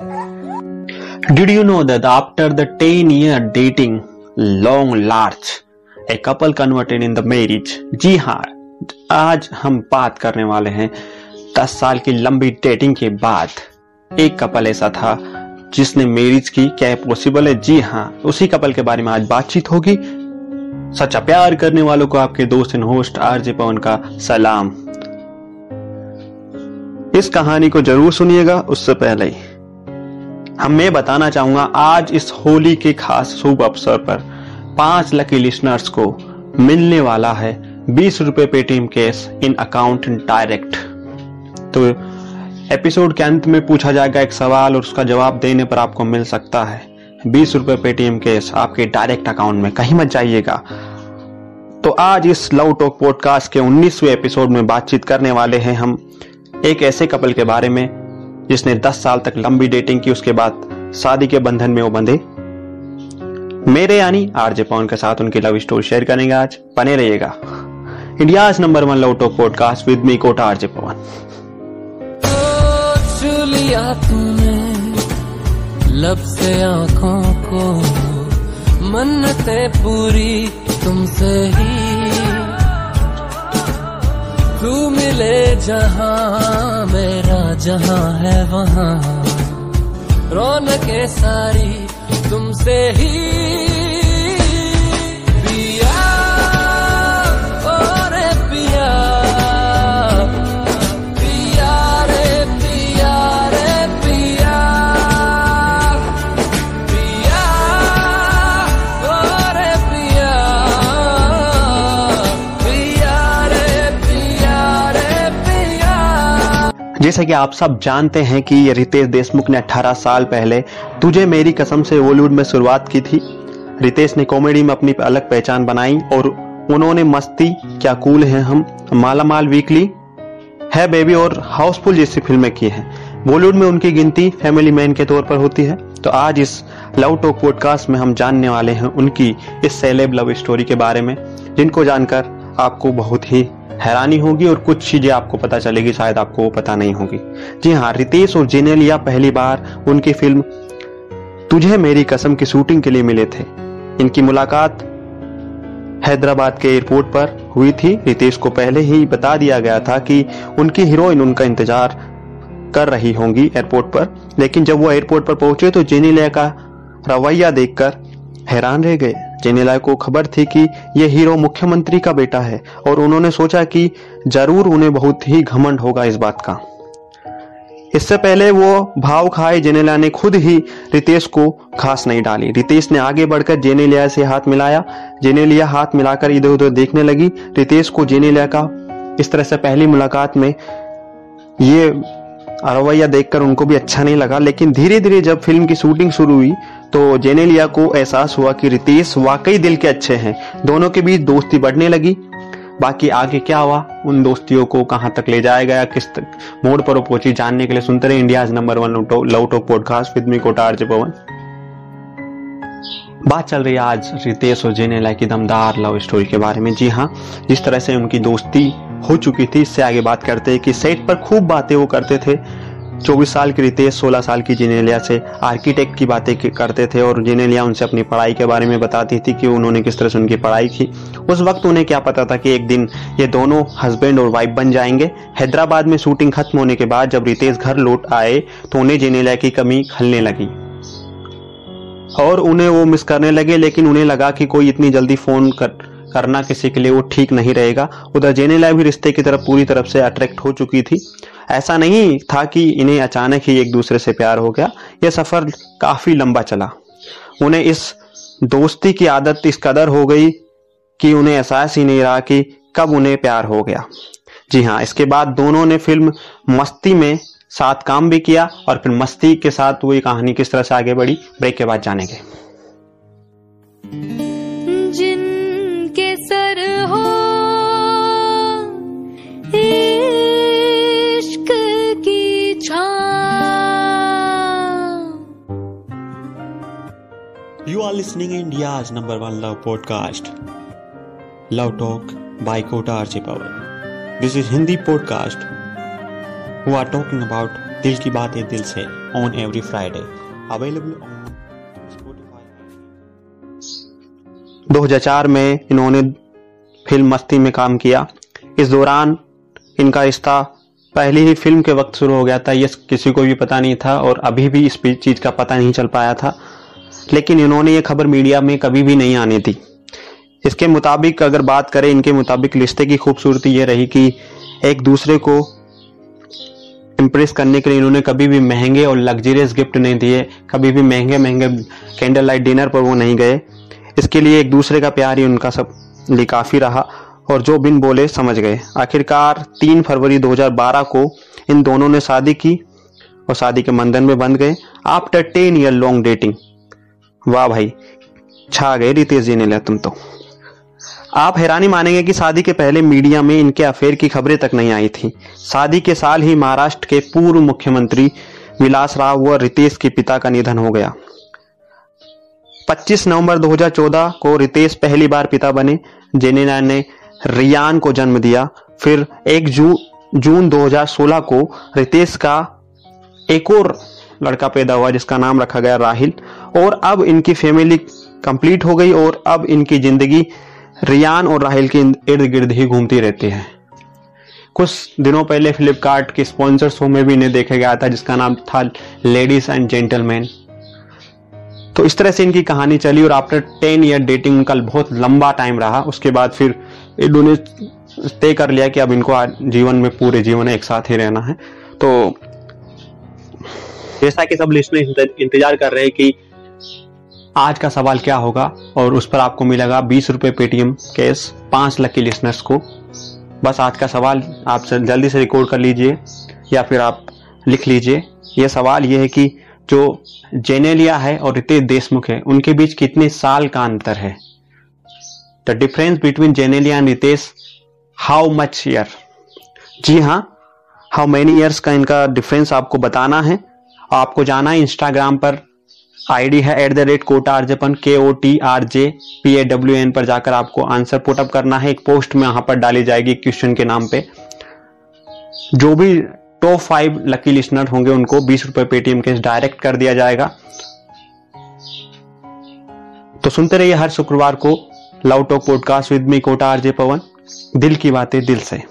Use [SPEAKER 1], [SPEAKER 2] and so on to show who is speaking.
[SPEAKER 1] Did you know that after the 10 year dating, long large, a couple converted in the marriage? जी हाँ आज हम बात करने वाले हैं 10 साल की लंबी डेटिंग के बाद। एक कपल ऐसा था जिसने मैरिज की, क्या पॉसिबल है? जी हाँ उसी कपल के बारे में आज बातचीत होगी। सच्चा प्यार करने वालों को आपके दोस्त एंड होस्ट आरजे पवन का सलाम। इस कहानी को ज़रूर सुनिएगा, उससे पहले। ही हम मैं बताना चाहूँगा, आज इस होली के खास शुभ अवसर पर पाँच लकी लिसनर्स को मिलने वाला है बीस रुपए Paytm cash in account direct तो एपिसोड के अंत में पूछा जाएगा एक सवाल और उसका जवाब देने पर आपको मिल सकता है। बीस रुपए पेटीएम कैश आपके डायरेक्ट अकाउंट में, कहीं मत जाइएगा। तो आज इस लव टॉक पॉडकास्ट के 19वें एपिसोड में बातचीत करने वाले हैं हम। एक ऐसे कपल के बारे में जिसने 10 साल तक लंबी डेटिंग की, उसके बाद शादी के बंधन में वो बंधे। मेरे यानी आरजे पवन के साथ उनकी लव स्टोरी शेयर करेंगे आज। बने रहिएगा। India number one love talk podcast with me Kota RJ Pawan.
[SPEAKER 2] लब से आँखों को, मन्नतें पूरी तुमसे ही तू मिले जहाँ मेरा जहाँ है वहाँ। रौनक सारी तुमसे ही
[SPEAKER 1] जैसे कि आप सब जानते हैं कि ये रितेश देशमुख ने 18 साल पहले तुझे मेरी कसम से बॉलीवुड में शुरुआत की थी। रितेश ने कॉमेडी में अपनी अलग पहचान बनाई और उन्होंने मस्ती, क्या कूल है हम? माला माल वीकली है बेबी और हाउसफुल जैसी फ़िल्में की हैं। बॉलीवुड में उनकी गिनती फैमिली मैन के तौर पर होती है। तो आज इस लव टॉक पॉडकास्ट में हम जानने वाले हैं उनकी इस सेलेब लव स्टोरी के बारे में, जिनको जानकर आपको बहुत ही हैरानी होगी और कुछ चीज़ें आपको पता चलेगी, शायद आपको पता नहीं होगी। जी हाँ रितेश और जेनेलिया पहली बार, उनकी फ़िल्म तुझे मेरी कसम की शूटिंग के लिए मिले थे। इनकी मुलाकात हैदराबाद के एयरपोर्ट पर हुई थी। रितेश को पहले ही बता दिया गया था कि उनकी हीरोइन उनका इंतज़ार कर रही होंगी एयरपोर्ट पर। लेकिन जब वो एयरपोर्ट पर पहुँचे तो जेनेलिया का रवैया देखकर हैरान रह गए। जेनेलिया को खबर थी कि यह हीरो मुख्यमंत्री का बेटा है, और उन्होंने सोचा कि ज़रूर उन्हें बहुत ही घमंड होगा इस बात का। इससे पहले वो भाव खाए जेनेलिया ने खुद ही रितेश को घास नहीं डाली। रितेश ने आगे बढ़कर जेनेलिया से हाथ मिलाया। जेनेलिया हाथ मिलाकर इधर उधर देखने लगी। रितेश को जेनेलिया का इस तरह से पहली मुलाकात में ये रवैया देखकर उनको भी अच्छा नहीं लगा, लेकिन धीरे धीरे जब फ़िल्म की शूटिंग शुरू हुई तो जेनेलिया को एहसास हुआ कि रितेश वाकई दिल के अच्छे हैं। दोनों के बीच दोस्ती बढ़ने लगी। बाकी आगे क्या हुआ? उन दोस्तियों को कहाँ तक ले जाया गया? किस तक? मोड़ पर पहुँची जानने के लिए सुनते रहे India number one love talk podcast with me Kota RJ Pawan बात चल रही है आज रितेश और जेनेला की दमदार लव स्टोरी के बारे में। जी हाँ जिस तरह से उनकी दोस्ती हो चुकी थी, इससे आगे बात करते हैं कि सेट पर खूब बातें वो करते थे। 24 साल की रितेश 16 साल की जेनेलिया से आर्किटेक्ट की बातें करते थे और जेनेलिया उनसे अपनी पढ़ाई के बारे में बताती थी कि उन्होंने किस तरह से उनकी पढ़ाई की। उस वक्त उन्हें क्या पता था कि एक दिन ये दोनों हस्बैंड और वाइफ बन जाएँगे। हैदराबाद में शूटिंग खत्म होने के बाद जब रितेश घर लौट आए तो उन्हें जेनेलिया की कमी खलने लगी। और उन्हें वो मिस करने लगे, लेकिन उन्हें लगा कि कोई इतनी जल्दी फ़ोन कर करना किसी के लिए वो ठीक नहीं रहेगा। उधर जेनेला भी रिश्ते की तरफ़ पूरी तरफ़ से अट्रैक्ट हो चुकी थी। ऐसा नहीं था कि इन्हें अचानक ही एक दूसरे से प्यार हो गया। यह सफ़र काफ़ी लंबा चला। उन्हें इस दोस्ती की आदत इस कदर हो गई कि उन्हें एहसास ही नहीं रहा कि कब उन्हें प्यार हो गया। जी हाँ इसके बाद दोनों ने फ़िल्म मस्ती में साथ काम भी किया और फिर मस्ती के साथ वही कहानी किस तरह से आगे बढ़ी, ब्रेक के बाद जानेंगे।
[SPEAKER 3] यू
[SPEAKER 1] आर लिसनिंग इंडिया आज number one love podcast love talk by Kota RJ Pawan this is Hindi podcast who are talking about दिल की बातें दिल से on every Friday available on Spotify 2004 में इन्होंने फ़िल्म मस्ती में काम किया। इस दौरान इनका रिश्ता पहली ही फ़िल्म के वक्त शुरू हो गया था। यह किसी को भी पता नहीं था और अभी भी इस चीज़ का पता नहीं चल पाया था। लेकिन इन्होंने ये खबर मीडिया में कभी भी नहीं आनी थी। इसके मुताबिक अगर बात करें, इनके मुताबिक रिश्ते की खूबसूरती ये रही कि एक दूसरे को इम्प्रेस करने के लिए इन्होंने कभी भी महँगे और लग्जरियस गिफ्ट नहीं दिए, कभी भी महँगे महँगे कैंडल लाइट डिनर पर वो नहीं गए। इसके लिए एक दूसरे का प्यार ही उनका सब लिए काफ़ी रहा और जो बिन बोले समझ गए। आखिरकार 3 फरवरी 2012 को इन दोनों ने शादी की और शादी के बंधन में बंध गए। After ten year long dating वाह भाई छा गए रितेश जी ने लिया तुम तो। आप हैरानी मानेंगे कि शादी के पहले मीडिया में इनके अफेयर की खबरें तक नहीं आई थी। शादी के साल ही महाराष्ट्र के पूर्व मुख्यमंत्री विलास राव व रितेश के पिता का निधन हो गया। 25 नवंबर 2014 को रितेश पहली बार पिता बने जेनेना ने रियान को जन्म दिया। फिर 1 जू, जून 2016 को रितेश का एक और लड़का पैदा हुआ जिसका नाम रखा गया राहिल। और अब इनकी फैमिली कंप्लीट हो गई और अब इनकी ज़िंदगी रियान और राहिल के इर्द गिर्द ही घूमती रहती है। कुछ दिनों पहले फ्लिपकार्ट के स्पॉन्सर शो में भी इन्हें देखा गया था, जिसका नाम था लेडीज़ एंड जेंटलमैन तो इस तरह से इनकी कहानी चली और आफ्टर टेन ईयर डेटिंग उनका बहुत लंबा टाइम रहा। उसके बाद फिर इन्होंने तय कर लिया कि अब इनको जीवन में पूरे जीवन एक साथ ही रहना है। तो जैसा कि सब लिस्टनर इंतज़ार कर रहे हैं कि आज का सवाल क्या होगा और उस पर आपको मिलेगा बीस रुपए पेटीएम कैश, पाँच लकी लिसनर्स को। बस आज का सवाल आप जल्दी से रिकॉर्ड कर लीजिए या फिर आप लिख लीजिए। यह सवाल यह है कि जो जेनेलिया है और रितेश देशमुख है, उनके बीच कितने साल का अंतर है? The difference between Genelia and Riteish how much year जी हाँ हाउ मेनी ईयर्स का इनका डिफरेंस आपको बताना है। आपको जाना है इंस्टाग्राम पर। आईडी है at the rate Kota आरजेपन K O T R J P A W N पर जाकर आपको आंसर पुटअप करना है। एक पोस्ट में यहाँ पर डाली जाएगी क्वेश्चन के नाम पे। जो भी टॉप फाइव लकी लिसनर होंगे उनको बीस रुपए पेटीएम केस डायरेक्ट कर दिया जाएगा। तो सुनते रहिए हर शुक्रवार को love talk podcast with me Kota RJ Pawan दिल की बातें दिल से।